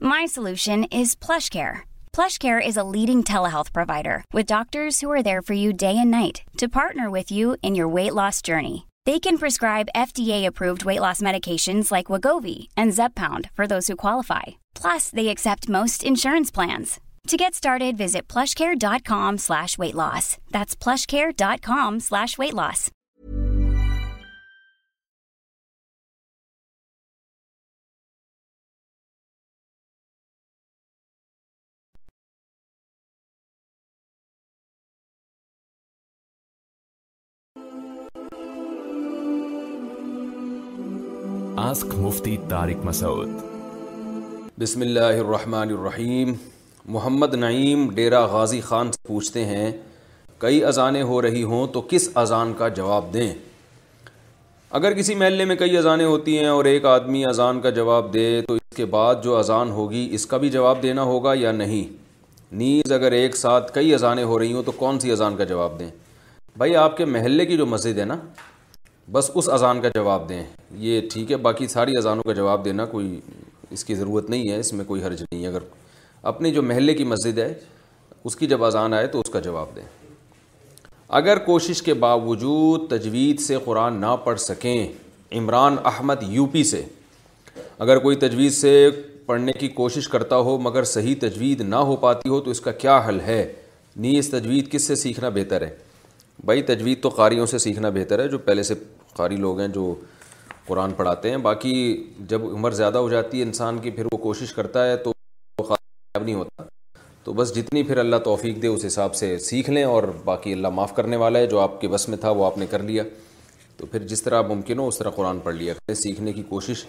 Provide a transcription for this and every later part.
My solution is PlushCare. PlushCare is a leading telehealth provider with doctors who are there for you day and night to partner with you in your weight loss journey. They can prescribe FDA-approved weight loss medications like Wegovy and Zepbound for those who qualify. Plus, they accept most insurance plans. To get started, visit plushcare.com/weightloss. That's plushcare.com/weightloss. مفتی مسعود بسم اللہ الرحمن الرحیم محمد نعیم ڈیرا غازی خان سے پوچھتے ہیں کئی اذانیں ہو رہی ہوں تو کس اذان کا جواب دیں اگر کسی محلے میں کئی اذانیں ہوتی ہیں اور ایک آدمی اذان کا جواب دے تو اس کے بعد جو اذان ہوگی اس کا بھی جواب دینا ہوگا یا نہیں نیز اگر ایک ساتھ کئی اذانیں ہو رہی ہوں تو کون سی اذان کا جواب دیں بھائی آپ کے محلے کی جو مسجد ہے نا بس اس اذان کا جواب دیں یہ ٹھیک ہے باقی ساری اذانوں کا جواب دینا کوئی اس کی ضرورت نہیں ہے اس میں کوئی حرج نہیں ہے اگر اپنے جو محلے کی مسجد ہے اس کی جب اذان آئے تو اس کا جواب دیں اگر کوشش کے باوجود تجوید سے قرآن نہ پڑھ سکیں عمران احمد یو پی سے اگر کوئی تجوید سے پڑھنے کی کوشش کرتا ہو مگر صحیح تجوید نہ ہو پاتی ہو تو اس کا کیا حل ہے نیز تجوید کس سے سیکھنا بہتر ہے بھائی تجوید تو قاریوں سے سیکھنا بہتر ہے جو پہلے سے قاری لوگ ہیں جو قرآن پڑھاتے ہیں باقی جب عمر زیادہ ہو جاتی ہے انسان کی پھر وہ کوشش کرتا ہے تو نہیں ہوتا تو بس جتنی پھر اللہ توفیق دے اس حساب سے سیکھ لیں اور باقی اللہ معاف کرنے والا ہے جو آپ کے بس میں تھا وہ آپ نے کر لیا تو پھر جس طرح آپ ممکن ہو اس طرح قرآن پڑھ لیا سیکھنے کی کوشش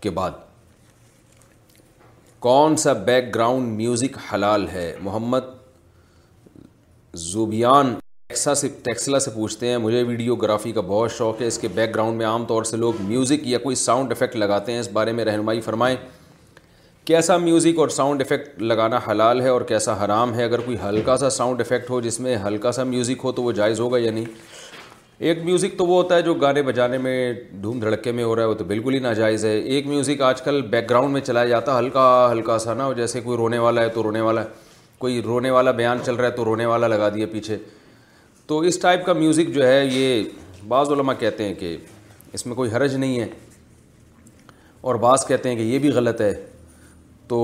کے بعد کون سا بیک گراؤنڈ میوزک حلال ہے محمد زوبیان ٹیکسا سے ٹیکسلا سے پوچھتے ہیں مجھے ویڈیو گرافی کا بہت شوق ہے اس کے بیک گراؤنڈ میں عام طور سے لوگ میوزک یا کوئی ساؤنڈ افیکٹ لگاتے ہیں اس بارے میں رہنمائی فرمائیں کیسا میوزک اور ساؤنڈ افیکٹ لگانا حلال ہے اور کیسا حرام ہے اگر کوئی ہلکا سا ساؤنڈ افیکٹ ہو جس میں ہلکا سا میوزک ہو تو وہ جائز ہوگا یا نہیں ایک میوزک تو وہ ہوتا ہے جو گانے بجانے میں ڈھوم دھڑکے میں ہو رہا ہے وہ تو بالکل ہی ناجائز ہے ایک میوزک آج کل بیک گراؤنڈ میں چلایا جاتا ہے ہلکا ہلکا سا نہ ہو جیسے کوئی رونے والا ہے تو رونے والا کوئی رونے والا بیان چل رہا ہے تو رونے والا لگا دیا پیچھے تو اس ٹائپ کا میوزک جو ہے یہ بعض علماء کہتے ہیں کہ اس میں کوئی حرج نہیں ہے اور بعض کہتے ہیں کہ یہ بھی غلط ہے تو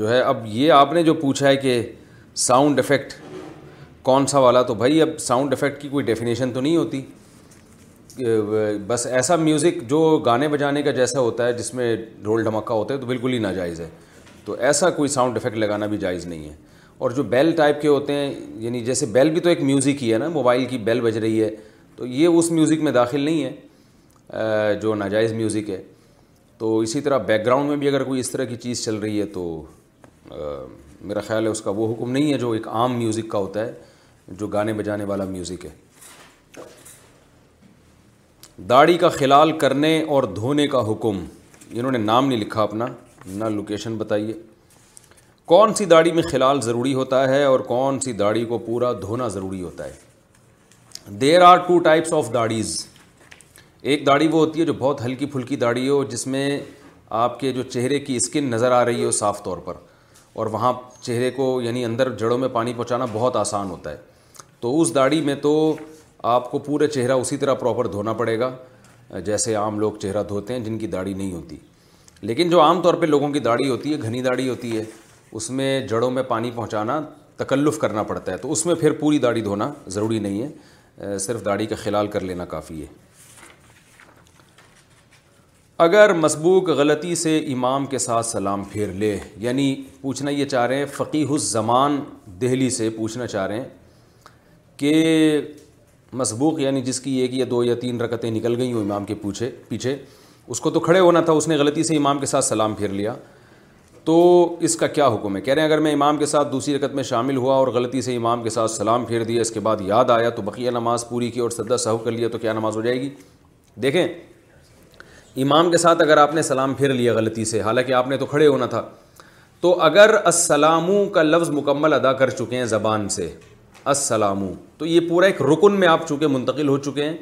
جو ہے اب یہ آپ نے جو پوچھا ہے کہ ساؤنڈ افیکٹ کون سا والا تو بھائی اب ساؤنڈ افیکٹ کی کوئی ڈیفینیشن تو نہیں ہوتی بس ایسا میوزک جو گانے بجانے کا جیسا ہوتا ہے جس میں ڈھول ڈھمکا ہوتا ہے تو بالکل ہی ناجائز ہے تو ایسا کوئی ساؤنڈ افیکٹ لگانا بھی جائز نہیں ہے اور جو بیل ٹائپ کے ہوتے ہیں یعنی جیسے بیل بھی تو ایک میوزک ہی ہے نا موبائل کی بیل بج رہی ہے تو یہ اس میوزک میں داخل نہیں ہے جو ناجائز میوزک ہے تو اسی طرح بیک گراؤنڈ میں بھی اگر کوئی اس طرح کی چیز چل رہی ہے تو میرا خیال ہے اس کا وہ حکم نہیں ہے جو ایک عام میوزک کا ہوتا ہے جو گانے بجانے والا میوزک ہے داڑھی کا خلال کرنے اور دھونے کا حکم انہوں نے نام نہیں لکھا اپنا نہ لوکیشن بتائیے کون سی داڑھی میں خلال ضروری ہوتا ہے اور کون سی داڑھی کو پورا دھونا ضروری ہوتا ہے there are two types of داڑھیز ایک داڑھی وہ ہوتی ہے جو بہت ہلکی پھلکی داڑھی ہو جس میں آپ کے جو چہرے کی اسکن نظر آ رہی ہو صاف طور پر اور وہاں چہرے کو یعنی اندر جڑوں میں پانی پہنچانا بہت آسان ہوتا ہے تو اس داڑھی میں تو آپ کو پورے چہرہ اسی طرح پراپر دھونا پڑے گا جیسے عام لوگ چہرہ دھوتے ہیں جن کی داڑھی نہیں ہوتی لیکن جو عام طور پہ لوگوں کی داڑھی ہوتی ہے گھنی داڑھی ہوتی ہے اس میں جڑوں میں پانی پہنچانا تکلف کرنا پڑتا ہے تو اس میں پھر پوری داڑھی دھونا ضروری نہیں ہے صرف داڑھی کا خلال کر لینا کافی ہے اگر مسبوق غلطی سے امام کے ساتھ سلام پھیر لے یعنی پوچھنا یہ چاہ رہے ہیں فقی الزمان دہلی سے پوچھنا چاہ رہے ہیں کہ مسبوق یعنی جس کی ایک یا دو یا تین رکتیں نکل گئی ہوں امام کے پوچھے پیچھے اس کو تو کھڑے ہونا تھا اس نے غلطی سے امام کے ساتھ سلام پھیر لیا تو اس کا کیا حکم ہے کہہ رہے ہیں اگر میں امام کے ساتھ دوسری رکعت میں شامل ہوا اور غلطی سے امام کے ساتھ سلام پھیر دیا اس کے بعد یاد آیا تو بقیہ نماز پوری کی اور سدا سہو کر لیا تو کیا نماز ہو جائے گی دیکھیں امام کے ساتھ اگر آپ نے سلام پھیر لیا غلطی سے حالانکہ آپ نے تو کھڑے ہونا تھا تو اگر السلاموں کا لفظ مکمل ادا کر چکے ہیں زبان سے السلاموں تو یہ پورا ایک رکن میں آپ چونکہ منتقل ہو چکے ہیں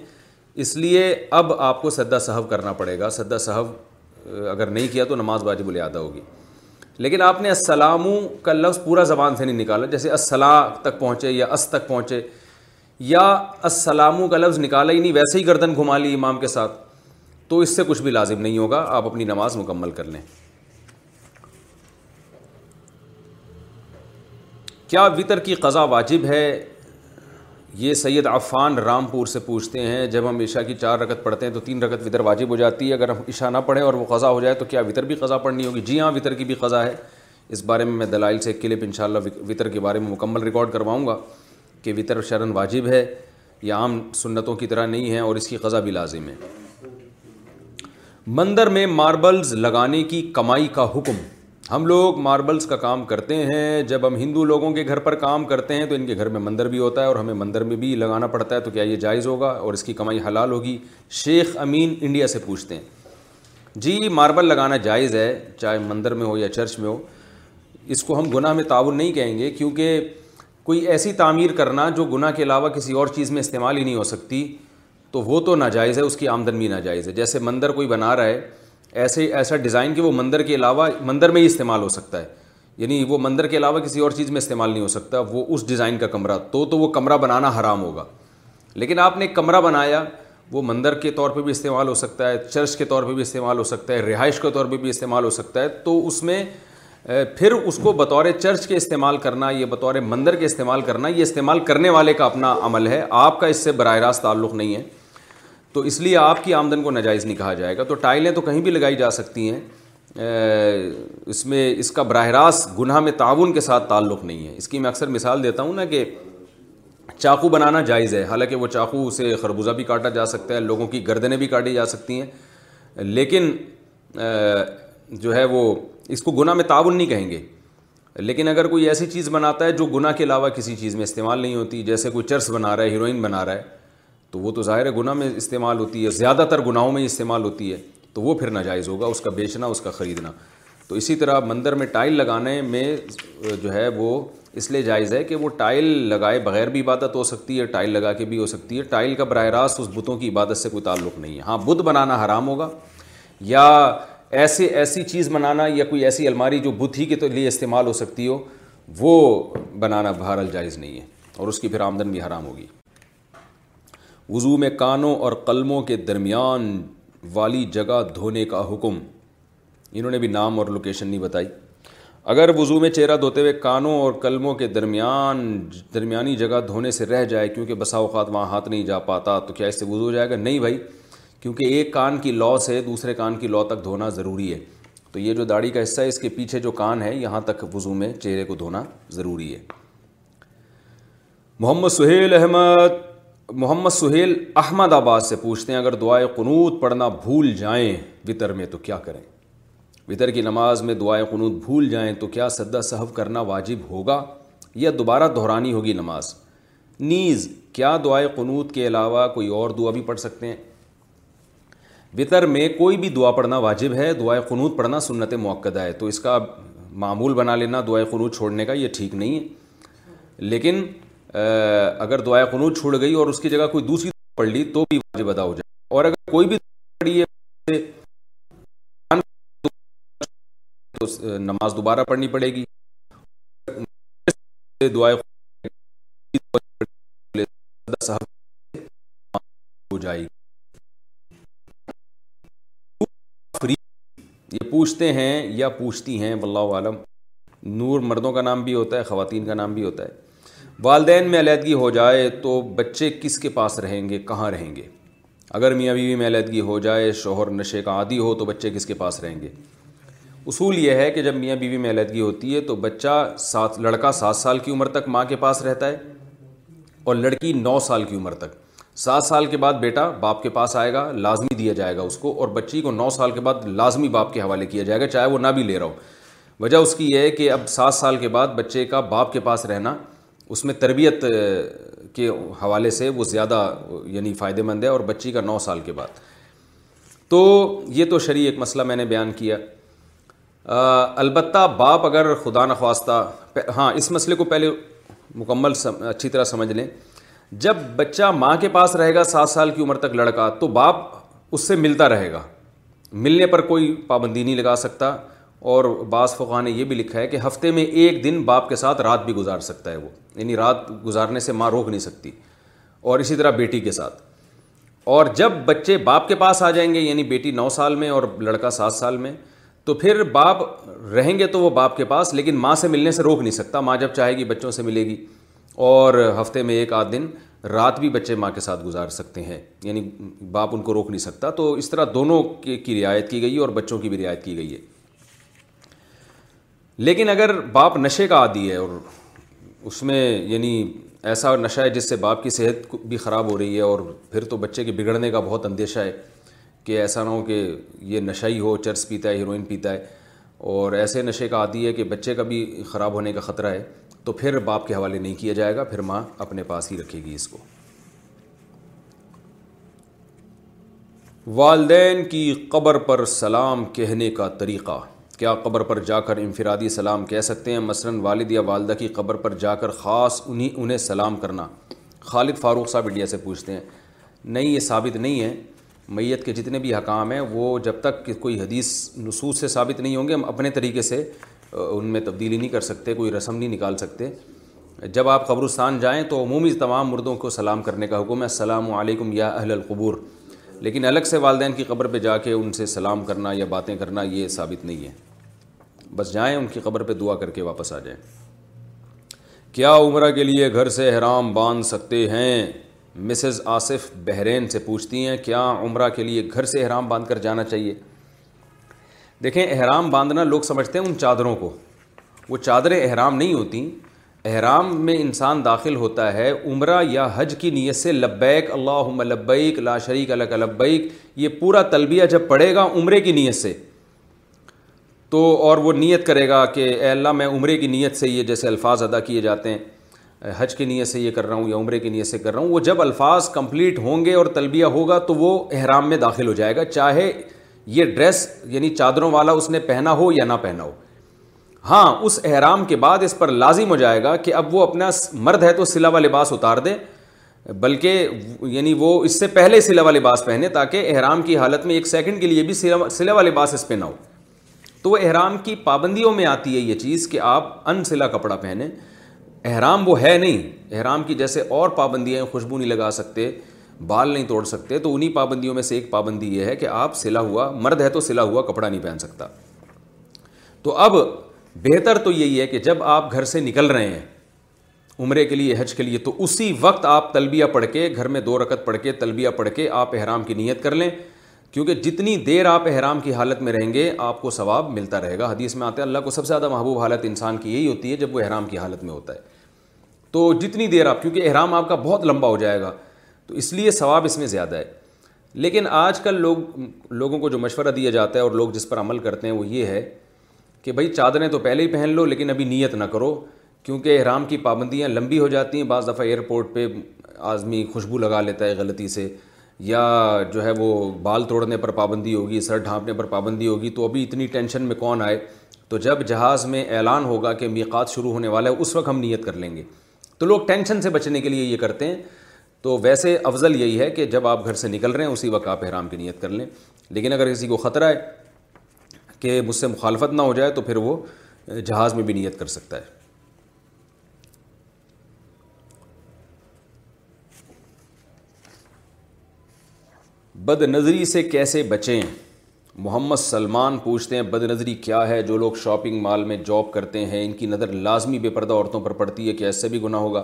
اس لیے اب آپ کو سدا صحب کرنا پڑے گا سدا صحب اگر نہیں کیا تو نماز واجب الادا ہوگی لیکن آپ نے السلاموں کا لفظ پورا زبان سے نہیں نکالا جیسے السلام تک پہنچے یا اس تک پہنچے یا السلاموں کا لفظ نکالا ہی نہیں ویسے ہی گردن گھما لی امام کے ساتھ تو اس سے کچھ بھی لازم نہیں ہوگا آپ اپنی نماز مکمل کر لیں کیا وطر کی قضا واجب ہے یہ سید عفان رام پور سے پوچھتے ہیں جب ہم عشاء کی چار رکت پڑھتے ہیں تو تین رکت وطر واجب ہو جاتی ہے اگر ہم عشاء نہ پڑھیں اور وہ قضا ہو جائے تو کیا وطر بھی قضا پڑھنی ہوگی جی ہاں وطر کی بھی قضا ہے اس بارے میں میں دلائل سے ایک کلپ انشاءاللہ وطر کے بارے میں مکمل ریکارڈ کرواؤں گا کہ وطر شرن واجب ہے یہ عام سنتوں کی طرح نہیں ہے اور اس کی قضا بھی لازم ہے مندر میں ماربلز لگانے کی کمائی کا حکم ہم لوگ ماربلز کا کام کرتے ہیں جب ہم ہندو لوگوں کے گھر پر کام کرتے ہیں تو ان کے گھر میں مندر بھی ہوتا ہے اور ہمیں مندر میں بھی لگانا پڑتا ہے تو کیا یہ جائز ہوگا اور اس کی کمائی حلال ہوگی شیخ امین انڈیا سے پوچھتے ہیں جی ماربل لگانا جائز ہے چاہے مندر میں ہو یا چرچ میں ہو اس کو ہم گناہ میں تعاون نہیں کہیں گے کیونکہ کوئی ایسی تعمیر کرنا جو گناہ کے علاوہ کسی اور چیز میں استعمال ہی نہیں ہو سکتی تو وہ تو ناجائز ہے اس کی آمدن بھی ناجائز ہے جیسے مندر کوئی بنا رہا ہے ایسے ایسا ڈیزائن کہ وہ مندر کے علاوہ مندر میں ہی استعمال ہو سکتا ہے یعنی وہ مندر کے علاوہ کسی اور چیز میں استعمال نہیں ہو سکتا وہ اس ڈیزائن کا کمرہ تو تو وہ کمرہ بنانا حرام ہوگا لیکن آپ نے ایک کمرہ بنایا وہ مندر کے طور پہ بھی استعمال ہو سکتا ہے چرچ کے طور پہ بھی استعمال ہو سکتا ہے رہائش کے طور پہ بھی استعمال ہو سکتا ہے تو اس میں پھر اس کو بطور چرچ کے استعمال کرنا یہ بطور مندر کے استعمال کرنا یہ استعمال کرنے والے کا اپنا عمل ہے آپ کا اس سے براہ راست تعلق نہیں ہے تو اس لیے آپ کی آمدن کو ناجائز نہیں کہا جائے گا تو ٹائلیں تو کہیں بھی لگائی جا سکتی ہیں اس میں اس کا براہ راست گناہ میں تعاون کے ساتھ تعلق نہیں ہے اس کی میں اکثر مثال دیتا ہوں نا کہ چاقو بنانا جائز ہے حالانکہ وہ چاقو اسے خربوزہ بھی کاٹا جا سکتا ہے لوگوں کی گردنیں بھی کاٹی جا سکتی ہیں لیکن جو ہے وہ اس کو گناہ میں تعاون نہیں کہیں گے لیکن اگر کوئی ایسی چیز بناتا ہے جو گناہ کے علاوہ کسی چیز میں استعمال نہیں ہوتی جیسے کوئی چرس بنا رہا ہے ہیروئن بنا رہا ہے تو وہ تو ظاہر گناہ میں استعمال ہوتی ہے زیادہ تر گناہوں میں استعمال ہوتی ہے تو وہ پھر ناجائز ہوگا اس کا بیچنا اس کا خریدنا تو اسی طرح مندر میں ٹائل لگانے میں جو ہے وہ اس لیے جائز ہے کہ وہ ٹائل لگائے بغیر بھی عبادت ہو سکتی ہے ٹائل لگا کے بھی ہو سکتی ہے ٹائل کا براہ راست اس بتوں کی عبادت سے کوئی تعلق نہیں ہے ہاں بت بنانا حرام ہوگا یا ایسے ایسی چیز بنانا یا کوئی ایسی الماری جو بت ہی کے لیے استعمال ہو سکتی ہو وہ بنانا بہرحال جائز نہیں ہے اور اس کی پھر آمدن بھی حرام ہوگی وضو میں کانوں اور قلموں کے درمیان والی جگہ دھونے کا حکم انہوں نے بھی نام اور لوکیشن نہیں بتائی اگر وضو میں چہرہ دھوتے ہوئے کانوں اور قلموں کے درمیان درمیانی جگہ دھونے سے رہ جائے کیونکہ بسا اوقات وہاں ہاتھ نہیں جا پاتا تو کیا اس سے وضو ہو جائے گا نہیں بھائی کیونکہ ایک کان کی لو سے دوسرے کان کی لو تک دھونا ضروری ہے تو یہ جو داڑھی کا حصہ ہے اس کے پیچھے جو کان ہے یہاں تک وضو میں چہرے کو دھونا ضروری ہے محمد سہیل احمد محمد سہیل احمد آباد سے پوچھتے ہیں اگر دعائے قنوط پڑھنا بھول جائیں وطر میں تو کیا کریں وطر کی نماز میں دعائے قنوط بھول جائیں تو کیا سدا صحب کرنا واجب ہوگا یا دوبارہ دہرانی ہوگی نماز نیز کیا دعائے قنوط کے علاوہ کوئی اور دعا بھی پڑھ سکتے ہیں وطر میں کوئی بھی دعا پڑھنا واجب ہے دعائے قنوط پڑھنا سنت موقع ہے تو اس کا معمول بنا لینا دعائے قنوط چھوڑنے کا یہ ٹھیک نہیں ہے لیکن اگر دعائے قنوط چھوڑ گئی اور اس کی جگہ کوئی دوسری پڑھ لی تو بھی واجب ادا ہو جائے اور اگر کوئی بھی تو نماز دوبارہ پڑھنی پڑے گی گی یہ پوچھتے ہیں یا پوچھتی ہیں واللہ عالم نور مردوں کا نام بھی ہوتا ہے خواتین کا نام بھی ہوتا ہے والدین میں علیحدگی ہو جائے تو بچے کس کے پاس رہیں گے کہاں رہیں گے اگر میاں بیوی میں علیحدگی ہو جائے شوہر نشے کا عادی ہو تو بچے کس کے پاس رہیں گے اصول یہ ہے کہ جب میاں بیوی میں علیحدگی ہوتی ہے تو بچہ سات لڑکا سات سال کی عمر تک ماں کے پاس رہتا ہے اور لڑکی نو سال کی عمر تک سات سال کے بعد بیٹا باپ کے پاس آئے گا لازمی دیا جائے گا اس کو اور بچی کو نو سال کے بعد لازمی باپ کے حوالے کیا جائے گا چاہے وہ نہ بھی لے رہا ہو وجہ اس کی یہ ہے کہ اب سات سال کے بعد بچے کا باپ کے پاس رہنا اس میں تربیت کے حوالے سے وہ زیادہ یعنی فائدہ مند ہے اور بچی کا نو سال کے بعد تو یہ تو شرعی ایک مسئلہ میں نے بیان کیا البتہ باپ اگر خدا نخواستہ ہاں اس مسئلے کو پہلے مکمل اچھی طرح سمجھ لیں جب بچہ ماں کے پاس رہے گا سات سال کی عمر تک لڑکا تو باپ اس سے ملتا رہے گا ملنے پر کوئی پابندی نہیں لگا سکتا اور بعض فقہ نے یہ بھی لکھا ہے کہ ہفتے میں ایک دن باپ کے ساتھ رات بھی گزار سکتا ہے وہ یعنی رات گزارنے سے ماں روک نہیں سکتی اور اسی طرح بیٹی کے ساتھ اور جب بچے باپ کے پاس آ جائیں گے یعنی بیٹی نو سال میں اور لڑکا سات سال میں تو پھر باپ رہیں گے تو وہ باپ کے پاس لیکن ماں سے ملنے سے روک نہیں سکتا ماں جب چاہے گی بچوں سے ملے گی اور ہفتے میں ایک آدھ دن رات بھی بچے ماں کے ساتھ گزار سکتے ہیں یعنی باپ ان کو روک نہیں سکتا تو اس طرح دونوں کی رعایت کی گئی ہے اور بچوں کی بھی رعایت کی گئی ہے لیکن اگر باپ نشے کا عادی ہے اور اس میں یعنی ایسا نشہ ہے جس سے باپ کی صحت بھی خراب ہو رہی ہے اور پھر تو بچے کے بگڑنے کا بہت اندیشہ ہے کہ ایسا نہ ہو کہ یہ نشہ ہی ہو چرس پیتا ہے ہیروئن پیتا ہے اور ایسے نشے کا عادی ہے کہ بچے کا بھی خراب ہونے کا خطرہ ہے تو پھر باپ کے حوالے نہیں کیا جائے گا پھر ماں اپنے پاس ہی رکھے گی اس کو والدین کی قبر پر سلام کہنے کا طریقہ کیا قبر پر جا کر انفرادی سلام کہہ سکتے ہیں مثلا والد یا والدہ کی قبر پر جا کر خاص انہیں انہیں سلام کرنا خالد فاروق صاحب انڈیا سے پوچھتے ہیں نہیں یہ ثابت نہیں ہے میت کے جتنے بھی حکام ہیں وہ جب تک کہ کوئی حدیث نصوص سے ثابت نہیں ہوں گے ہم اپنے طریقے سے ان میں تبدیلی نہیں کر سکتے کوئی رسم نہیں نکال سکتے جب آپ قبرستان جائیں تو عمومی تمام مردوں کو سلام کرنے کا حکم ہے السلام علیکم یا اہل القبور لیکن الگ سے والدین کی قبر پہ جا کے ان سے سلام کرنا یا باتیں کرنا یہ ثابت نہیں ہے بس جائیں ان کی قبر پہ دعا کر کے واپس آ جائیں کیا عمرہ کے لیے گھر سے احرام باندھ سکتے ہیں مسز آصف بحرین سے پوچھتی ہیں کیا عمرہ کے لیے گھر سے احرام باندھ کر جانا چاہیے دیکھیں احرام باندھنا لوگ سمجھتے ہیں ان چادروں کو وہ چادریں احرام نہیں ہوتیں احرام میں انسان داخل ہوتا ہے عمرہ یا حج کی نیت سے لبیک اللہ لبیک لا شریک الک لبیک یہ پورا تلبیہ جب پڑے گا عمرے کی نیت سے تو اور وہ نیت کرے گا کہ اے اللہ میں عمرے کی نیت سے یہ جیسے الفاظ ادا کیے جاتے ہیں حج کی نیت سے یہ کر رہا ہوں یا عمرے کی نیت سے کر رہا ہوں وہ جب الفاظ کمپلیٹ ہوں گے اور تلبیہ ہوگا تو وہ احرام میں داخل ہو جائے گا چاہے یہ ڈریس یعنی چادروں والا اس نے پہنا ہو یا نہ پہنا ہو ہاں اس احرام کے بعد اس پر لازم ہو جائے گا کہ اب وہ اپنا مرد ہے تو سلا و لباس اتار دے بلکہ یعنی وہ اس سے پہلے سلا و لباس پہنے تاکہ احرام کی حالت میں ایک سیکنڈ کے لیے بھی سلا و لباس اس پہ نہ ہو تو وہ احرام کی پابندیوں میں آتی ہے یہ چیز کہ آپ ان سلا کپڑا پہنیں احرام وہ ہے نہیں احرام کی جیسے اور پابندیاں خوشبو نہیں لگا سکتے بال نہیں توڑ سکتے تو انہی پابندیوں میں سے ایک پابندی یہ ہے کہ آپ سلا ہوا مرد ہے تو سلا ہوا کپڑا نہیں پہن سکتا تو اب بہتر تو یہی ہے کہ جب آپ گھر سے نکل رہے ہیں عمرے کے لیے حج کے لیے تو اسی وقت آپ تلبیہ پڑھ کے گھر میں دو رکت پڑھ کے تلبیہ پڑھ کے آپ احرام کی نیت کر لیں کیونکہ جتنی دیر آپ احرام کی حالت میں رہیں گے آپ کو ثواب ملتا رہے گا حدیث میں آتے ہیں اللہ کو سب سے زیادہ محبوب حالت انسان کی یہی ہوتی ہے جب وہ احرام کی حالت میں ہوتا ہے تو جتنی دیر آپ کیونکہ احرام آپ کا بہت لمبا ہو جائے گا تو اس لیے ثواب اس میں زیادہ ہے لیکن آج کل لوگ لوگوں کو جو مشورہ دیا جاتا ہے اور لوگ جس پر عمل کرتے ہیں وہ یہ ہے کہ بھائی چادریں تو پہلے ہی پہن لو لیکن ابھی نیت نہ کرو کیونکہ احرام کی پابندیاں لمبی ہو جاتی ہیں بعض دفعہ ایئرپورٹ پہ آدمی خوشبو لگا لیتا ہے غلطی سے یا جو ہے وہ بال توڑنے پر پابندی ہوگی سر ڈھانپنے پر پابندی ہوگی تو ابھی اتنی ٹینشن میں کون آئے تو جب جہاز میں اعلان ہوگا کہ میقات شروع ہونے والا ہے اس وقت ہم نیت کر لیں گے تو لوگ ٹینشن سے بچنے کے لیے یہ کرتے ہیں تو ویسے افضل یہی ہے کہ جب آپ گھر سے نکل رہے ہیں اسی وقت آپ احرام کی نیت کر لیں لیکن اگر کسی کو خطرہ ہے کہ مجھ سے مخالفت نہ ہو جائے تو پھر وہ جہاز میں بھی نیت کر سکتا ہے بد نظری سے کیسے بچیں محمد سلمان پوچھتے ہیں بد نظری کیا ہے جو لوگ شاپنگ مال میں جاب کرتے ہیں ان کی نظر لازمی بے پردہ عورتوں پر پڑتی ہے کہ ایسے بھی گناہ ہوگا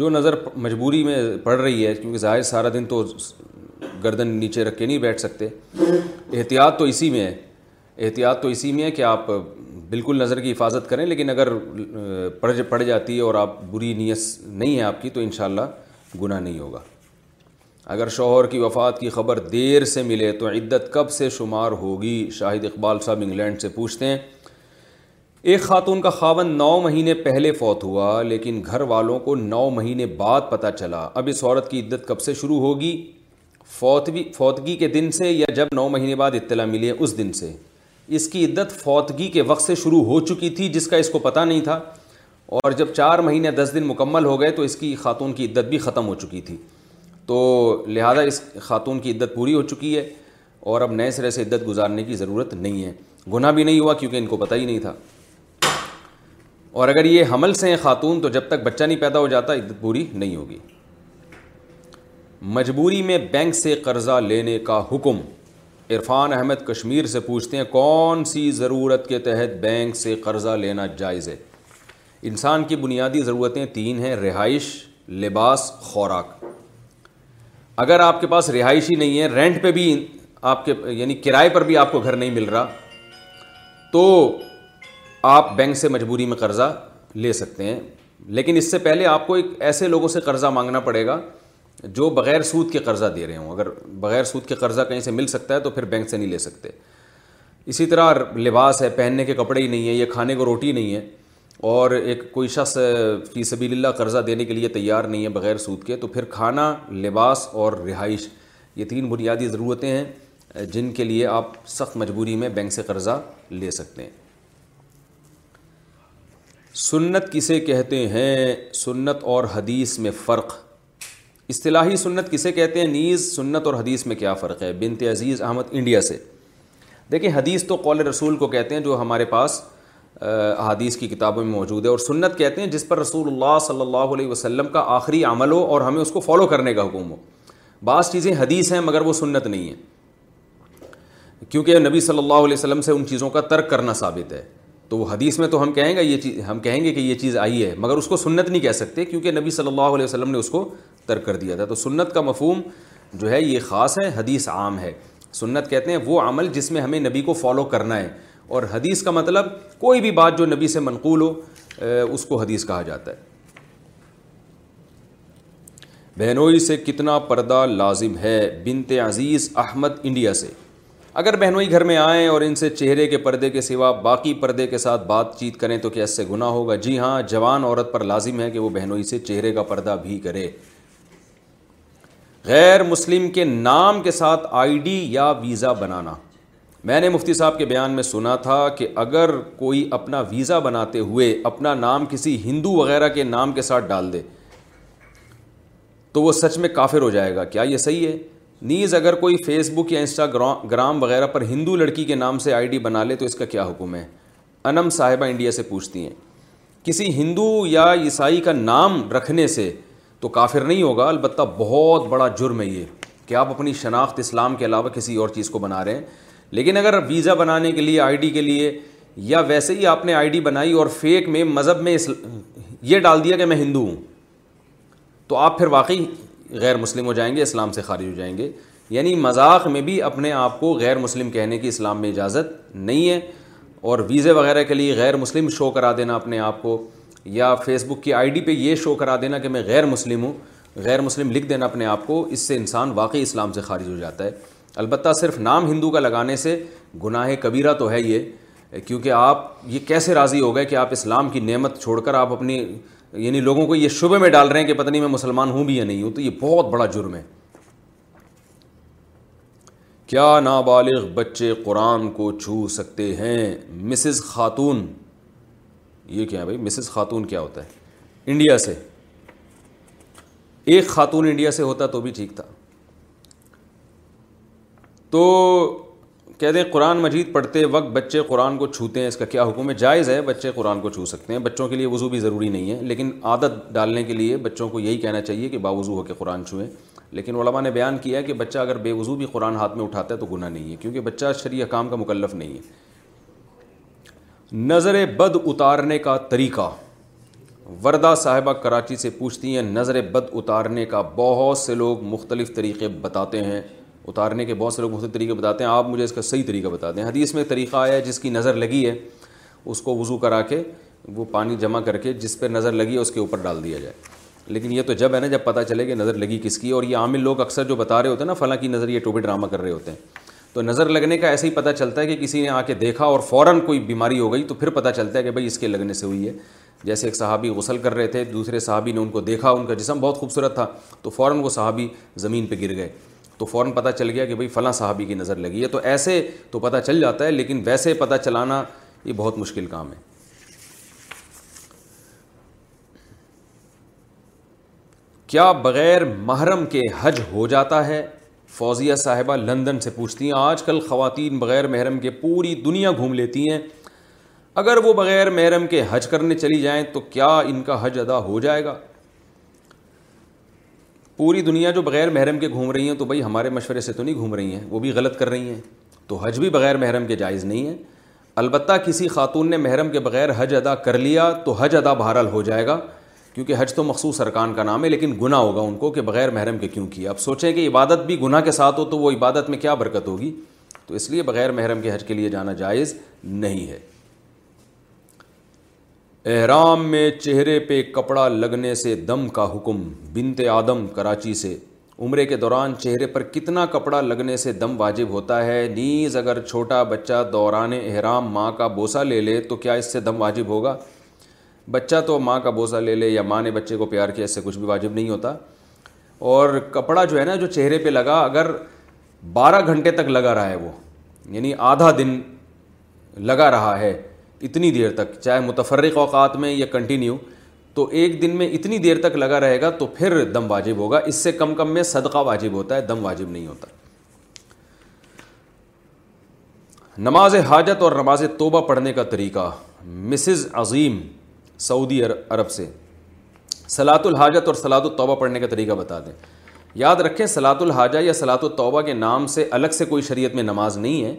جو نظر مجبوری میں پڑ رہی ہے کیونکہ ظاہر سارا دن تو گردن نیچے رکھ کے نہیں بیٹھ سکتے احتیاط تو اسی میں ہے احتیاط تو اسی میں ہے کہ آپ بالکل نظر کی حفاظت کریں لیکن اگر پڑ پڑ جاتی ہے اور آپ بری نیت نہیں ہے آپ کی تو انشاءاللہ گناہ نہیں ہوگا اگر شوہر کی وفات کی خبر دیر سے ملے تو عدت کب سے شمار ہوگی شاہد اقبال صاحب انگلینڈ سے پوچھتے ہیں ایک خاتون کا خاون نو مہینے پہلے فوت ہوا لیکن گھر والوں کو نو مہینے بعد پتہ چلا اب اس عورت کی عدت کب سے شروع ہوگی فوتوی فوتگی کے دن سے یا جب نو مہینے بعد اطلاع ملی اس دن سے اس کی عدت فوتگی کے وقت سے شروع ہو چکی تھی جس کا اس کو پتہ نہیں تھا اور جب چار مہینے دس دن مکمل ہو گئے تو اس کی خاتون کی عدت بھی ختم ہو چکی تھی تو لہٰذا اس خاتون کی عدت پوری ہو چکی ہے اور اب نئے سرے سے عدت گزارنے کی ضرورت نہیں ہے گناہ بھی نہیں ہوا کیونکہ ان کو پتہ ہی نہیں تھا اور اگر یہ حمل سے ہیں خاتون تو جب تک بچہ نہیں پیدا ہو جاتا عدت پوری نہیں ہوگی مجبوری میں بینک سے قرضہ لینے کا حکم عرفان احمد کشمیر سے پوچھتے ہیں کون سی ضرورت کے تحت بینک سے قرضہ لینا جائز ہے انسان کی بنیادی ضرورتیں تین ہیں رہائش لباس خوراک اگر آپ کے پاس رہائشی نہیں ہے رینٹ پہ بھی آپ کے یعنی کرائے پر بھی آپ کو گھر نہیں مل رہا تو آپ بینک سے مجبوری میں قرضہ لے سکتے ہیں لیکن اس سے پہلے آپ کو ایک ایسے لوگوں سے قرضہ مانگنا پڑے گا جو بغیر سود کے قرضہ دے رہے ہوں اگر بغیر سود کے قرضہ کہیں سے مل سکتا ہے تو پھر بینک سے نہیں لے سکتے اسی طرح لباس ہے پہننے کے کپڑے ہی نہیں ہے یا کھانے کو روٹی نہیں ہے اور ایک کوئی شخص فی سبیل اللہ قرضہ دینے کے لیے تیار نہیں ہے بغیر سود کے تو پھر کھانا لباس اور رہائش یہ تین بنیادی ضرورتیں ہیں جن کے لیے آپ سخت مجبوری میں بینک سے قرضہ لے سکتے ہیں سنت کسے کہتے ہیں سنت اور حدیث میں فرق اصطلاحی سنت کسے کہتے ہیں نیز سنت اور حدیث میں کیا فرق ہے بنت عزیز احمد انڈیا سے دیکھیں حدیث تو قول رسول کو کہتے ہیں جو ہمارے پاس حدیث کی کتابوں میں موجود ہے اور سنت کہتے ہیں جس پر رسول اللہ صلی اللہ علیہ وسلم کا آخری عمل ہو اور ہمیں اس کو فالو کرنے کا حکم ہو بعض چیزیں حدیث ہیں مگر وہ سنت نہیں ہیں کیونکہ نبی صلی اللہ علیہ وسلم سے ان چیزوں کا ترک کرنا ثابت ہے تو وہ حدیث میں تو ہم کہیں گے یہ چیز ہم کہیں گے کہ یہ چیز آئی ہے مگر اس کو سنت نہیں کہہ سکتے کیونکہ نبی صلی اللہ علیہ وسلم نے اس کو ترک کر دیا تھا تو سنت کا مفہوم جو ہے یہ خاص ہے حدیث عام ہے سنت کہتے ہیں وہ عمل جس میں ہمیں نبی کو فالو کرنا ہے اور حدیث کا مطلب کوئی بھی بات جو نبی سے منقول ہو اس کو حدیث کہا جاتا ہے بہنوئی سے کتنا پردہ لازم ہے بنت عزیز احمد انڈیا سے اگر بہنوئی گھر میں آئیں اور ان سے چہرے کے پردے کے سوا باقی پردے کے ساتھ بات چیت کریں تو کیا اس سے گناہ ہوگا جی ہاں جوان عورت پر لازم ہے کہ وہ بہنوئی سے چہرے کا پردہ بھی کرے غیر مسلم کے نام کے ساتھ آئی ڈی یا ویزا بنانا میں نے مفتی صاحب کے بیان میں سنا تھا کہ اگر کوئی اپنا ویزا بناتے ہوئے اپنا نام کسی ہندو وغیرہ کے نام کے ساتھ ڈال دے تو وہ سچ میں کافر ہو جائے گا کیا یہ صحیح ہے نیز اگر کوئی فیس بک یا انسٹاگرام وغیرہ پر ہندو لڑکی کے نام سے آئی ڈی بنا لے تو اس کا کیا حکم ہے انم صاحبہ انڈیا سے پوچھتی ہیں کسی ہندو یا عیسائی کا نام رکھنے سے تو کافر نہیں ہوگا البتہ بہت بڑا جرم ہے یہ کہ آپ اپنی شناخت اسلام کے علاوہ کسی اور چیز کو بنا رہے ہیں لیکن اگر ویزا بنانے کے لیے آئی ڈی کے لیے یا ویسے ہی آپ نے آئی ڈی بنائی اور فیک میں مذہب میں اس یہ ڈال دیا کہ میں ہندو ہوں تو آپ پھر واقعی غیر مسلم ہو جائیں گے اسلام سے خارج ہو جائیں گے یعنی مذاق میں بھی اپنے آپ کو غیر مسلم کہنے کی اسلام میں اجازت نہیں ہے اور ویزے وغیرہ کے لیے غیر مسلم شو کرا دینا اپنے آپ کو یا فیس بک کی آئی ڈی پہ یہ شو کرا دینا کہ میں غیر مسلم ہوں غیر مسلم لکھ دینا اپنے آپ کو اس سے انسان واقعی اسلام سے خارج ہو جاتا ہے البتہ صرف نام ہندو کا لگانے سے گناہ کبیرہ تو ہے یہ کیونکہ آپ یہ کیسے راضی ہو گئے کہ آپ اسلام کی نعمت چھوڑ کر آپ اپنی یعنی لوگوں کو یہ شبے میں ڈال رہے ہیں کہ پتہ نہیں میں مسلمان ہوں بھی یا نہیں ہوں تو یہ بہت بڑا جرم ہے کیا نابالغ بچے قرآن کو چھو سکتے ہیں مسز خاتون یہ ہے بھائی مسز خاتون کیا ہوتا ہے انڈیا سے ایک خاتون انڈیا سے ہوتا تو بھی ٹھیک تھا تو کہہ دیں قرآن مجید پڑھتے وقت بچے قرآن کو چھوتے ہیں اس کا کیا حکم ہے جائز ہے بچے قرآن کو چھو سکتے ہیں بچوں کے لیے وضو بھی ضروری نہیں ہے لیکن عادت ڈالنے کے لیے بچوں کو یہی کہنا چاہیے کہ باوضو ہو کے قرآن چھوئیں لیکن علماء نے بیان کیا کہ بچہ اگر بے وضو بھی قرآن ہاتھ میں اٹھاتا ہے تو گناہ نہیں ہے کیونکہ بچہ شریع کام کا مکلف نہیں ہے نظر بد اتارنے کا طریقہ وردہ صاحبہ کراچی سے پوچھتی ہیں نظر بد اتارنے کا بہت سے لوگ مختلف طریقے بتاتے ہیں اتارنے کے بہت سے بہت سے طریقے بتاتے ہیں آپ مجھے اس کا صحیح طریقہ بتا دیں حدیث میں ایک طریقہ آیا ہے جس کی نظر لگی ہے اس کو وضو کرا کے وہ پانی جمع کر کے جس پہ نظر لگی ہے اس کے اوپر ڈال دیا جائے لیکن یہ تو جب ہے نا جب پتہ چلے کہ نظر لگی کس کی اور یہ عامل لوگ اکثر جو بتا رہے ہوتے ہیں نا فلاں کی نظر یہ ٹوپے ڈرامہ کر رہے ہوتے ہیں تو نظر لگنے کا ایسے ہی پتہ چلتا ہے کہ کسی نے آ کے دیکھا اور فوراً کوئی بیماری ہو گئی تو پھر پتہ چلتا ہے کہ بھائی اس کے لگنے سے ہوئی ہے جیسے ایک صحابی غسل کر رہے تھے دوسرے صحابی نے ان کو دیکھا ان کا جسم بہت خوبصورت تھا تو فوراً وہ صحابی زمین پہ گر گئے تو فوراً پتہ چل گیا کہ بھائی فلاں صحابی کی نظر لگی ہے تو ایسے تو پتہ چل جاتا ہے لیکن ویسے پتہ چلانا یہ بہت مشکل کام ہے کیا بغیر محرم کے حج ہو جاتا ہے فوزیہ صاحبہ لندن سے پوچھتی ہیں آج کل خواتین بغیر محرم کے پوری دنیا گھوم لیتی ہیں اگر وہ بغیر محرم کے حج کرنے چلی جائیں تو کیا ان کا حج ادا ہو جائے گا پوری دنیا جو بغیر محرم کے گھوم رہی ہیں تو بھائی ہمارے مشورے سے تو نہیں گھوم رہی ہیں وہ بھی غلط کر رہی ہیں تو حج بھی بغیر محرم کے جائز نہیں ہے البتہ کسی خاتون نے محرم کے بغیر حج ادا کر لیا تو حج ادا بہرحال ہو جائے گا کیونکہ حج تو مخصوص ارکان کا نام ہے لیکن گناہ ہوگا ان کو کہ بغیر محرم کے کیوں کیا اب سوچیں کہ عبادت بھی گناہ کے ساتھ ہو تو وہ عبادت میں کیا برکت ہوگی تو اس لیے بغیر محرم کے حج کے لیے جانا جائز نہیں ہے احرام میں چہرے پہ کپڑا لگنے سے دم کا حکم بنت آدم کراچی سے عمرے کے دوران چہرے پر کتنا کپڑا لگنے سے دم واجب ہوتا ہے نیز اگر چھوٹا بچہ دوران احرام ماں کا بوسہ لے لے تو کیا اس سے دم واجب ہوگا بچہ تو ماں کا بوسہ لے لے یا ماں نے بچے کو پیار کیا اس سے کچھ بھی واجب نہیں ہوتا اور کپڑا جو ہے نا جو چہرے پہ لگا اگر بارہ گھنٹے تک لگا رہا ہے وہ یعنی آدھا دن لگا رہا ہے اتنی دیر تک چاہے متفرق اوقات میں یا کنٹینیو تو ایک دن میں اتنی دیر تک لگا رہے گا تو پھر دم واجب ہوگا اس سے کم کم میں صدقہ واجب ہوتا ہے دم واجب نہیں ہوتا نماز حاجت اور نماز توبہ پڑھنے کا طریقہ مسز عظیم سعودی عرب سے سلاۃ الحاجت اور سلاۃ الطبہ پڑھنے کا طریقہ بتا دیں یاد رکھیں سلاۃ الحاجہ یا سلاۃ الطبہ کے نام سے الگ سے کوئی شریعت میں نماز نہیں ہے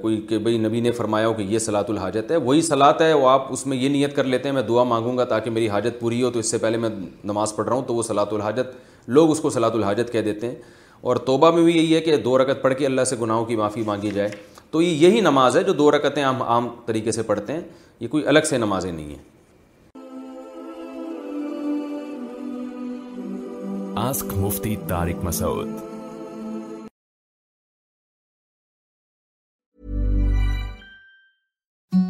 کوئی کہ بھائی نبی نے فرمایا ہو کہ یہ صلاح الحاجت ہے وہی سلاط ہے وہ آپ اس میں یہ نیت کر لیتے ہیں میں دعا مانگوں گا تاکہ میری حاجت پوری ہو تو اس سے پہلے میں نماز پڑھ رہا ہوں تو وہ سلاط الحاجت لوگ اس کو صلاح الحاجت کہہ دیتے ہیں اور توبہ میں بھی یہی ہے کہ دو رکت پڑھ کے اللہ سے گناہوں کی معافی مانگی جائے تو یہ یہی نماز ہے جو دو رکتیں عام طریقے سے پڑھتے ہیں یہ کوئی الگ سے نمازیں نہیں ہیں ask Mufti Tariq Masood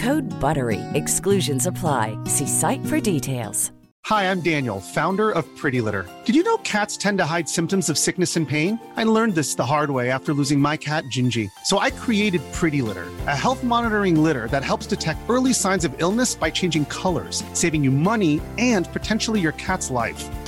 Code Buttery. Exclusions apply. See site for details. Hi, I'm Daniel, founder of Pretty Litter. Did you know cats tend to hide symptoms of sickness and pain? I learned this the hard way after losing my cat, Gingy. So I created Pretty Litter, a health monitoring litter that helps detect early signs of illness by changing colors, saving you money and potentially your cat's life.